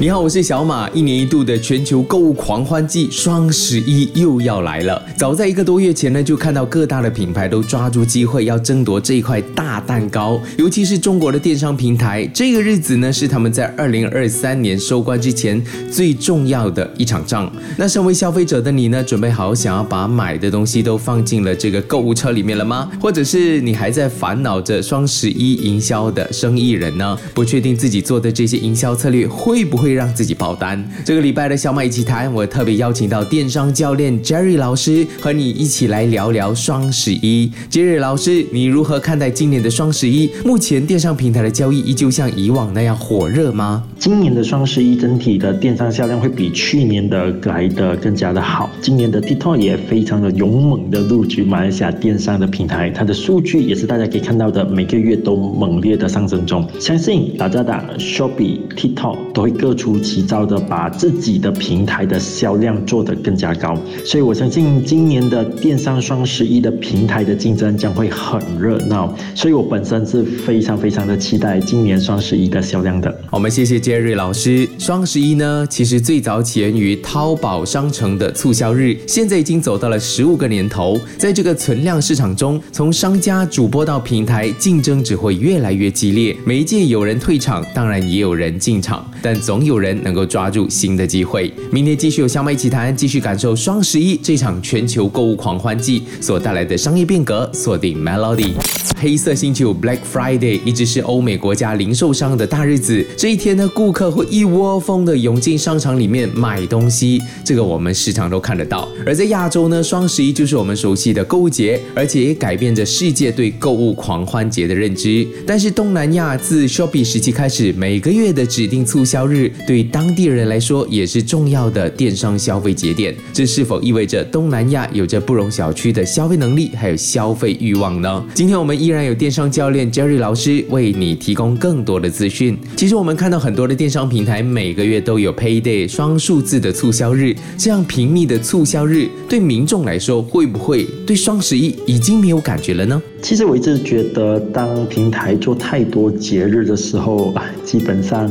你好，我是小马。一年一度的全球购物狂欢季双十一又要来了。早在一个多月前呢，就看到各大的品牌都抓住机会要争夺这一块大蛋糕。尤其是中国的电商平台，这个日子呢是他们在二零二三年收官之前最重要的一场仗。那身为消费者的你呢，准备好想要把买的东西都放进了这个购物车里面了吗？或者是你还在烦恼着双十一营销的生意人呢？不确定自己做的这些营销策略会不会？会让自己爆单。这个礼拜的小马一起谈，我特别邀请到电商教练 Jerry 老师和你一起来聊聊双十一。Jerry 老师，你如何看待今年的双十一？目前电商平台的交易依旧像以往那样火热吗？今年的双十一整体的电商销量会比去年的来的更加的好。今年的 TikTok 也非常的勇猛的入局马来西亚电商的平台，它的数据也是大家可以看到的，每个月都猛烈的上升中。相信大家的 Shopee、TikTok 都会各。出奇招的把自己的平台的销量做得更加高，所以我相信今年的电商双十一的平台的竞争将会很热闹，所以我本身是非常非常的期待今年双十一的销量的。我们谢谢杰瑞老师。双十一呢，其实最早起源于淘宝商城的促销日，现在已经走到了十五个年头，在这个存量市场中，从商家、主播到平台，竞争只会越来越激烈。每一届有人退场，当然也有人进场，但总。有人能够抓住新的机会。明天继续有小马一起谈，继续感受双十一这场全球购物狂欢季所带来的商业变革。锁定 Melody，黑色星期五 Black Friday 一直是欧美国家零售商的大日子。这一天呢，顾客会一窝蜂的涌进商场里面买东西，这个我们时常都看得到。而在亚洲呢，双十一就是我们熟悉的购物节，而且也改变着世界对购物狂欢节的认知。但是东南亚自 Shopee 时期开始，每个月的指定促销日。对当地人来说，也是重要的电商消费节点。这是否意味着东南亚有着不容小觑的消费能力，还有消费欲望呢？今天我们依然有电商教练 Jerry 老师为你提供更多的资讯。其实我们看到很多的电商平台每个月都有 Payday 双数字的促销日，这样频密的促销日对民众来说，会不会对双十一已经没有感觉了呢？其实我一直觉得，当平台做太多节日的时候，基本上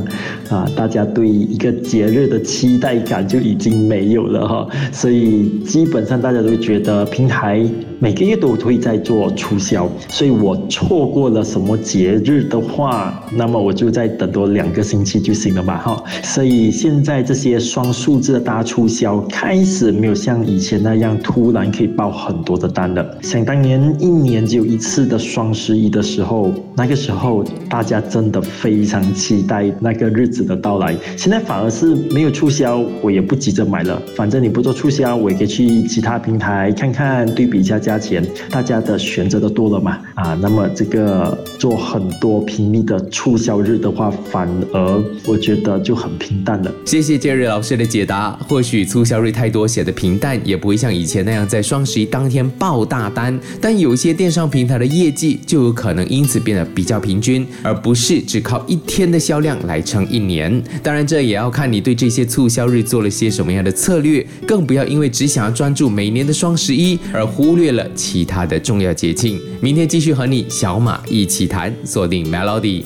啊，大家对一个节日的期待感就已经没有了哈。所以基本上大家都会觉得平台每个月都会在做促销，所以我错过了什么节日的话，那么我就再等多两个星期就行了嘛哈。所以现在这些双数字的大促销开始没有像以前那样突然可以爆很多的单了。想当年一年只有一。次的双十一的时候，那个时候大家真的非常期待那个日子的到来。现在反而是没有促销，我也不急着买了。反正你不做促销，我也可以去其他平台看看，对比一下价钱。大家的选择都多了嘛？啊，那么这个做很多频密的促销日的话，反而我觉得就很平淡了。谢谢杰瑞老师的解答。或许促销日太多，显得平淡，也不会像以前那样在双十一当天爆大单。但有些电商平台的业绩就有可能因此变得比较平均，而不是只靠一天的销量来撑一年。当然，这也要看你对这些促销日做了些什么样的策略，更不要因为只想要专注每年的双十一而忽略了其他的重要节庆。明天继续和你小马一起谈，锁定 Melody。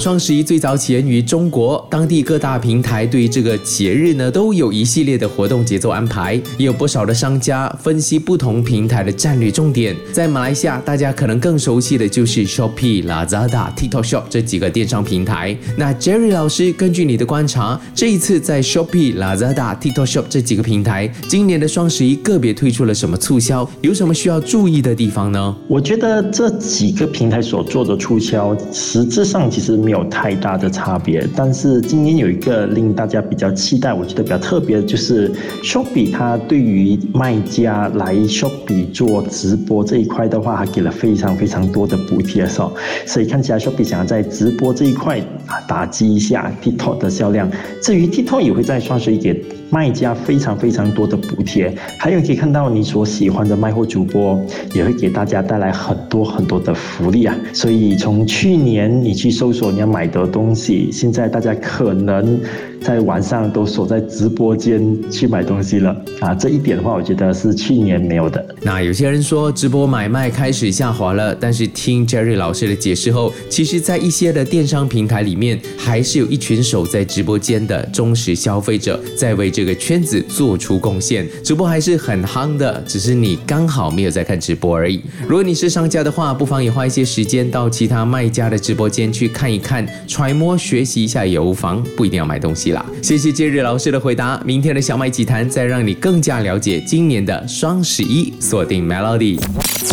双十一最早起源于中国，当地各大平台对于这个节日呢都有一系列的活动节奏安排，也有不少的商家分析不同平台的战略重点。在马来西亚，大家可能更熟悉的就是 Shopee、Lazada、TikTok Shop 这几个电商平台。那 Jerry 老师，根据据你的观察，这一次在 Shopee、Lazada、TikTok Shop 这几个平台，今年的双十一个别推出了什么促销？有什么需要注意的地方呢？我觉得这几个平台所做的促销，实质上其实没有。太大的差别，但是今年有一个令大家比较期待，我觉得比较特别的就是 Shopee，它对于卖家来 Shopee 做直播这一块的话，还给了非常非常多的补贴，所所以看起来 Shopee 想要在直播这一块啊打击一下 Tik 的销量。至于 TikTok 也会在双十一给卖家非常非常多的补贴，还有可以看到你所喜欢的卖货主播也会给大家带来很多很多的福利啊。所以从去年你去搜索你要。买的东西，现在大家可能在晚上都锁在直播间去买东西了啊！这一点的话，我觉得是去年没有的。那有些人说直播买卖开始下滑了，但是听 Jerry 老师的解释后，其实，在一些的电商平台里面，还是有一群守在直播间的忠实消费者在为这个圈子做出贡献，直播还是很夯的，只是你刚好没有在看直播而已。如果你是商家的话，不妨也花一些时间到其他卖家的直播间去看一看，揣摩学习一下也无妨，不一定要买东西谢谢杰瑞老师的回答，明天的小麦集谈再让你更加了解今年的双十一，锁定 Melody。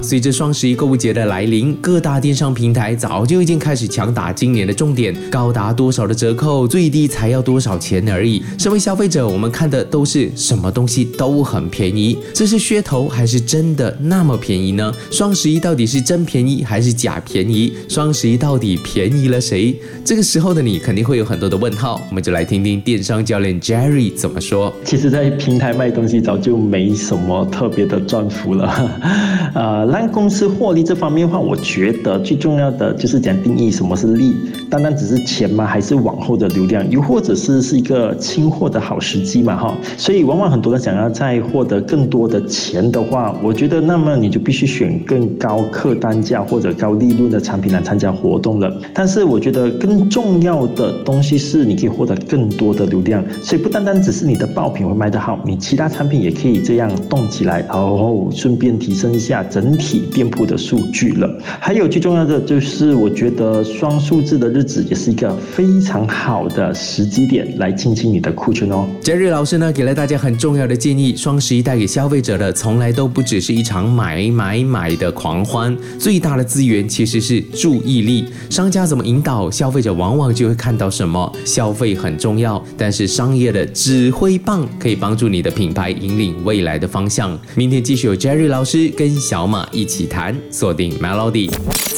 随着双十一购物节的来临，各大电商平台早就已经开始强打今年的重点，高达多少的折扣，最低才要多少钱而已。身为消费者，我们看的都是什么东西都很便宜，这是噱头还是真的那么便宜呢？双十一到底是真便宜还是假便宜？双十一到底便宜了谁？这个时候的你肯定会有很多的问号，我们就来听听电商教练 Jerry 怎么说。其实，在平台卖东西早就没什么特别的赚幅了，呃。让公司获利这方面的话，我觉得最重要的就是讲定义什么是利，单单只是钱吗？还是往后的流量，又或者是是一个清货的好时机嘛？哈，所以往往很多人想要再获得更多的钱的话，我觉得那么你就必须选更高客单价或者高利润的产品来参加活动了。但是我觉得更重要的东西是你可以获得更多的流量，所以不单单只是你的爆品会卖得好，你其他产品也可以这样动起来，然后顺便提升一下整体。店铺的数据了，还有最重要的就是，我觉得双数字的日子也是一个非常好的时机点来清清你的库存哦。杰瑞老师呢给了大家很重要的建议，双十一带给消费者的从来都不只是一场买买买的狂欢，最大的资源其实是注意力。商家怎么引导消费者，往往就会看到什么。消费很重要，要但是商业的指挥棒可以帮助你的品牌引领未来的方向。明天继续有 Jerry 老师跟小马。一起谈，锁定 Melody。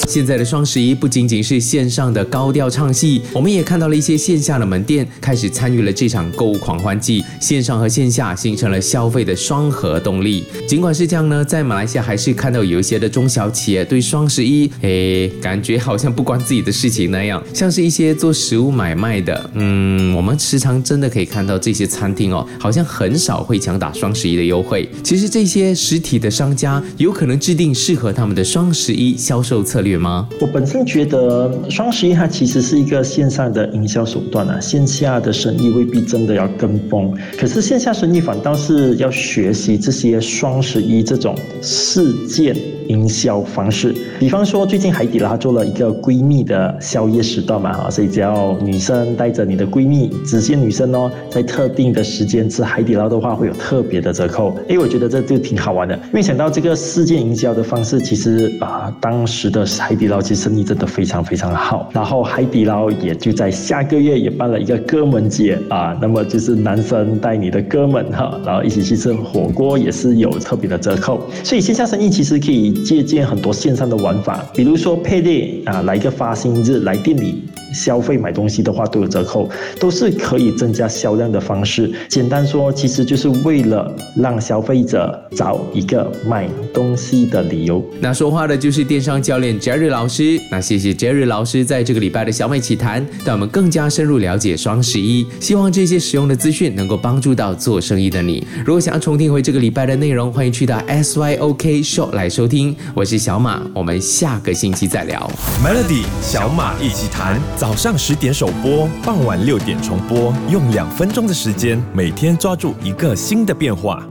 现在的双十一不仅仅是线上的高调唱戏，我们也看到了一些线下的门店开始参与了这场购物狂欢季，线上和线下形成了消费的双核动力。尽管是这样呢，在马来西亚还是看到有一些的中小企业对双十一，诶，感觉好像不关自己的事情那样。像是一些做食物买卖的，嗯，我们时常真的可以看到这些餐厅哦，好像很少会强打双十一的优惠。其实这些实体的商家有可能制定。适合他们的双十一销售策略吗？我本身觉得双十一它其实是一个线上的营销手段啊，线下的生意未必真的要跟风，可是线下生意反倒是要学习这些双十一这种事件。营销方式，比方说最近海底捞做了一个闺蜜的宵夜时段嘛，哈，所以只要女生带着你的闺蜜，只限女生哦，在特定的时间吃海底捞的话，会有特别的折扣。哎，我觉得这就挺好玩的，因为想到这个事件营销的方式，其实啊，当时的海底捞其实生意真的非常非常好。然后海底捞也就在下个月也办了一个哥们节啊，那么就是男生带你的哥们哈，然后一起去吃火锅也是有特别的折扣。所以线下生意其实可以。借鉴很多线上的玩法，比如说配对啊，来个发薪日来店里。消费买东西的话都有折扣，都是可以增加销量的方式。简单说，其实就是为了让消费者找一个买东西的理由。那说话的就是电商教练 Jerry 老师。那谢谢 Jerry 老师在这个礼拜的小美奇谈，带我们更加深入了解双十一。希望这些实用的资讯能够帮助到做生意的你。如果想要重听回这个礼拜的内容，欢迎去到 SYOK Show 来收听。我是小马，我们下个星期再聊。Melody 小马一起谈。早上十点首播，傍晚六点重播，用两分钟的时间，每天抓住一个新的变化。